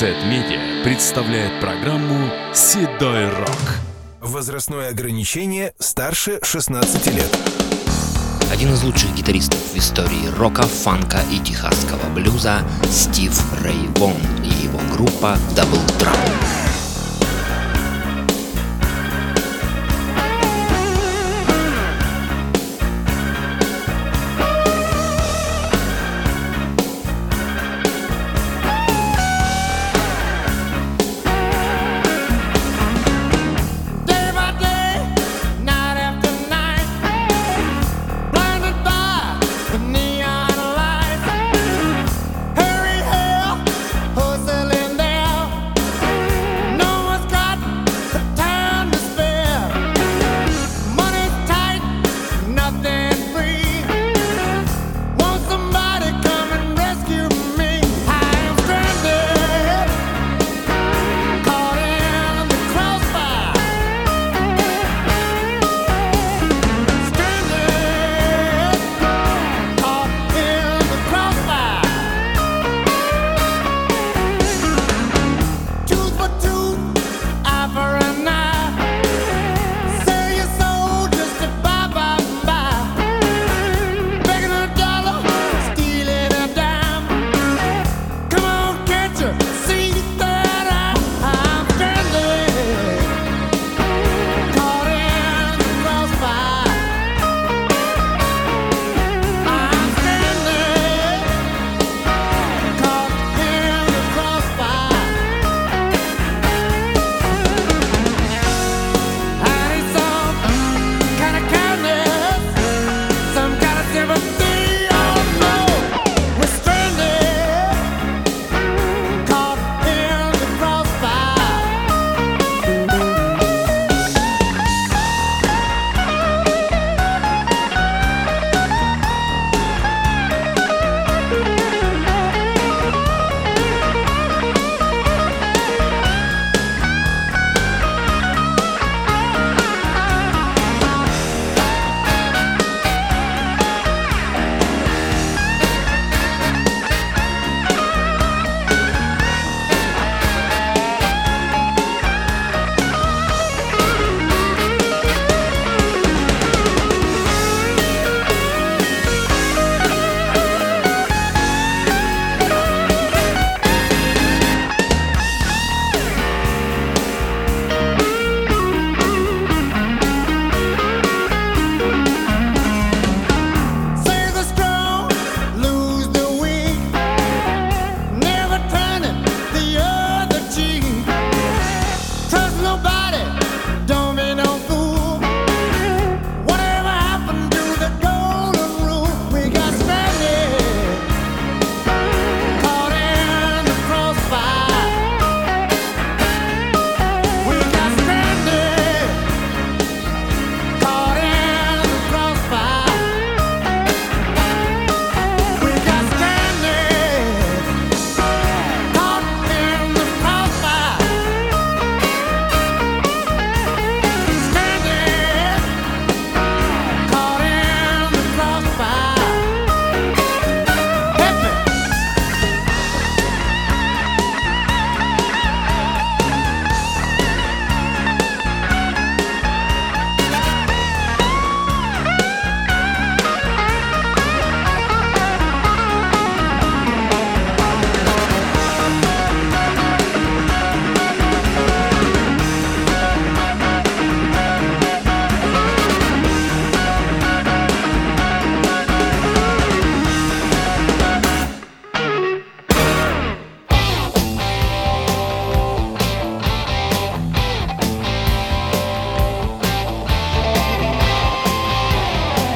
Z-Media представляет программу «Седой рок». Возрастное ограничение старше 16 лет. Один из лучших гитаристов в истории рока, фанка и техасского блюза Стив Рэй Вон и его группа Double Trouble.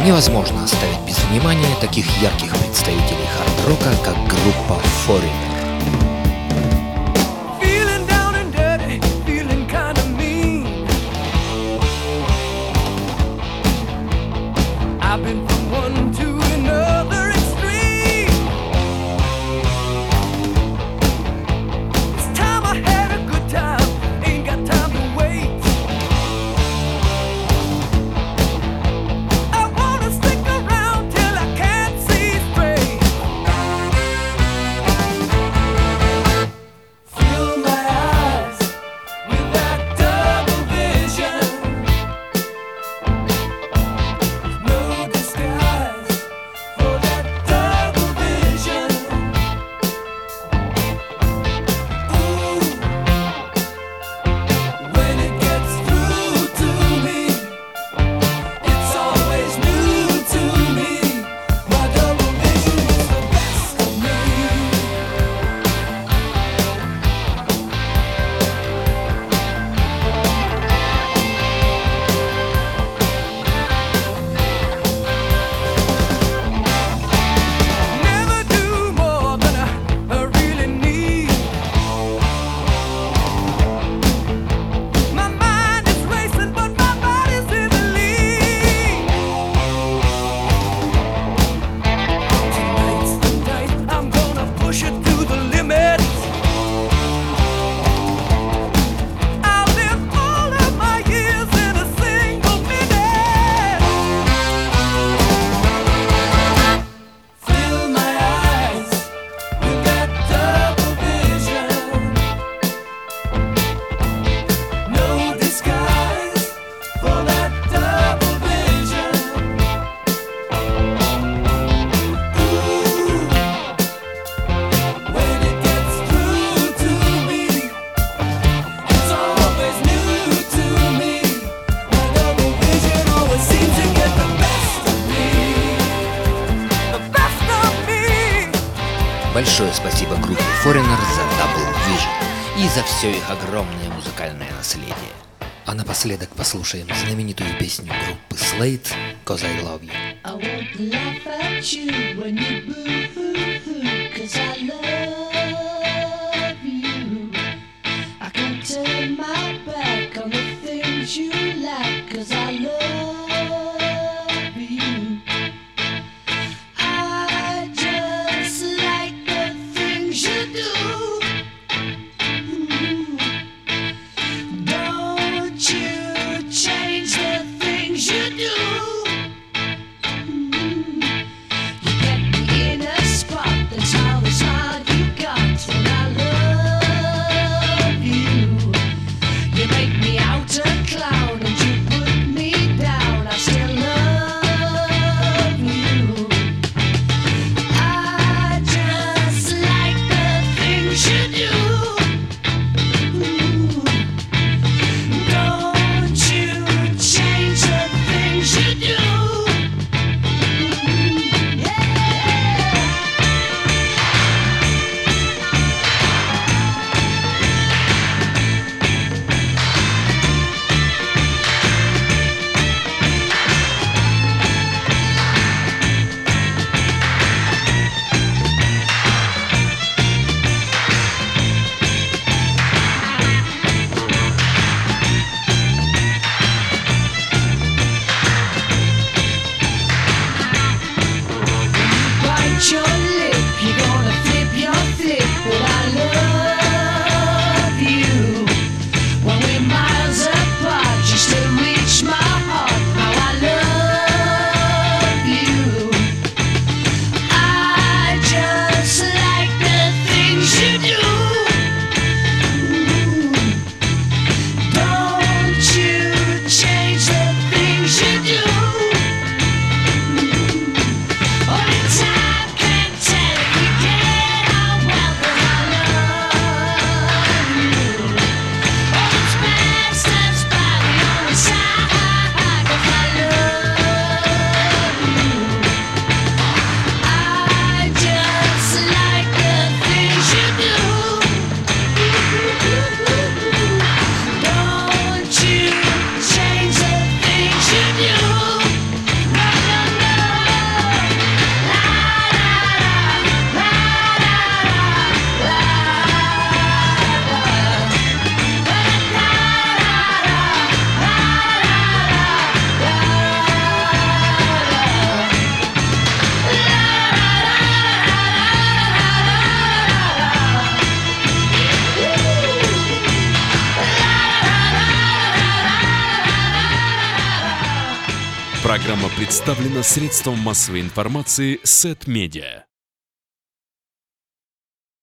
Невозможно оставить без внимания таких ярких представителей хард-рока, как группа Foreigner. I've been from one to another Большое спасибо группе Foreigner за Double Vision и за все их огромное музыкальное наследие. А напоследок послушаем знаменитую песню группы Slate «Cause I Love You». I won't laugh at you when you boo-hoo-hoo, cause I love Программа представлена средством массовой информации Сет Медиа.